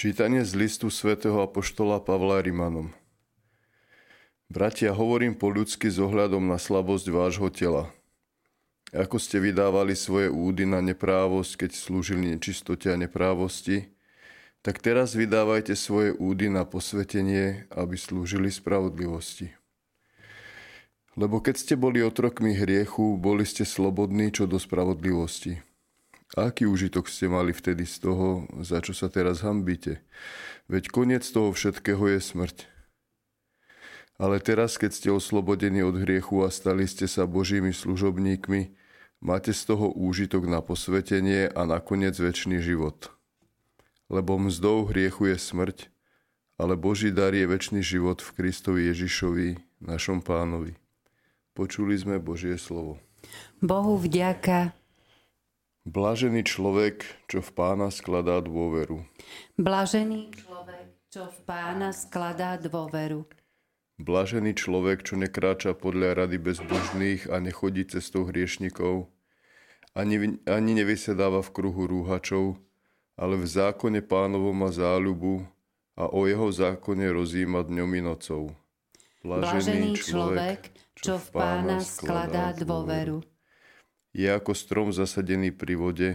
Čítanie z listu svätého Apoštola Pavla Rimanom. Bratia, hovorím po ľudsky s ohľadom na slabosť vášho tela. Ako ste vydávali svoje údy na neprávosť, keď slúžili nečistote a neprávosti, tak teraz vydávajte svoje údy na posvetenie, aby slúžili spravodlivosti. Lebo keď ste boli otrokmi hriechu, boli ste slobodní čo do spravodlivosti – Aký užitok ste mali vtedy z toho, za čo sa teraz hambíte? Veď koniec toho všetkého je smrť. Ale teraz, keď ste oslobodení od hriechu a stali ste sa Božími služobníkmi, máte z toho úžitok na posvetenie a nakoniec väčší život. Lebo mzdou hriechu je smrť, ale Boží dar je väčší život v Kristovi Ježišovi, našom pánovi. Počuli sme Božie slovo. Bohu vďaka. Blažený človek, čo v pána skladá dôveru. Blažený človek, čo v pána skladá dôveru. Blažený človek, čo nekráča podľa rady bezbožných a nechodí cestou hriešnikov, ani, ani nevysedáva v kruhu rúhačov, ale v zákone pánovom má záľubu a o jeho zákone rozíma dňom i nocou. Blažený človek, čo v pána skladá dôveru. Je ako strom zasadený pri vode,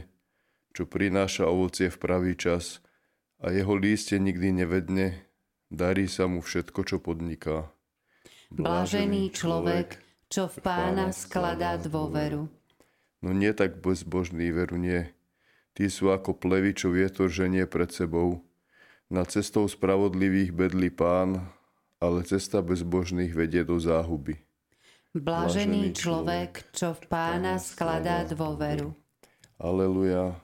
čo prináša ovocie v pravý čas a jeho lístie nikdy nevedne, darí sa mu všetko, čo podniká. Blážený človek, čo v pána skladá dôveru. No nie tak bezbožný, veru nie. Tí sú ako plevy, čo vietor ženie pred sebou. Na cestou spravodlivých bedli pán, ale cesta bezbožných vedie do záhuby. Blažený človek, čo v pána skladá dôveru. Aleluja.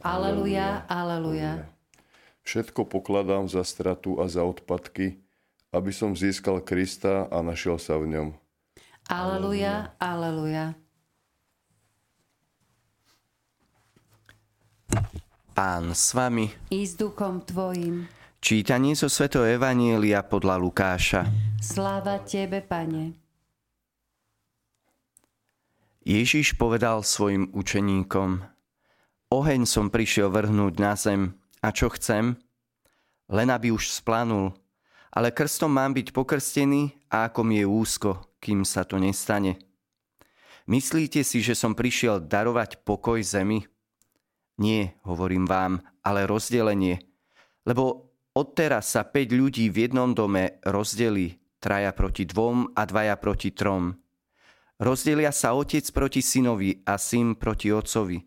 Aleluja, aleluja. Všetko pokladám za stratu a za odpadky, aby som získal Krista a našiel sa v ňom. Aleluja, aleluja. Pán s vami. I s duchom tvojim. Čítanie zo Sv. Evanielia podľa Lukáša. Sláva tebe, Pane. Ježiš povedal svojim učeníkom, oheň som prišiel vrhnúť na zem a čo chcem? Len aby už splanul, ale krstom mám byť pokrstený a ako mi je úzko, kým sa to nestane. Myslíte si, že som prišiel darovať pokoj zemi? Nie, hovorím vám, ale rozdelenie. Lebo odteraz sa 5 ľudí v jednom dome rozdeli, traja proti dvom a dvaja proti trom. Rozdelia sa otec proti synovi a syn proti otcovi,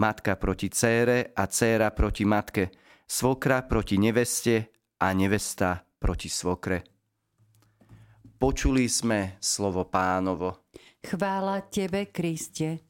matka proti cére a céra proti matke, svokra proti neveste a nevesta proti svokre. Počuli sme slovo pánovo. Chvála tebe, Kriste.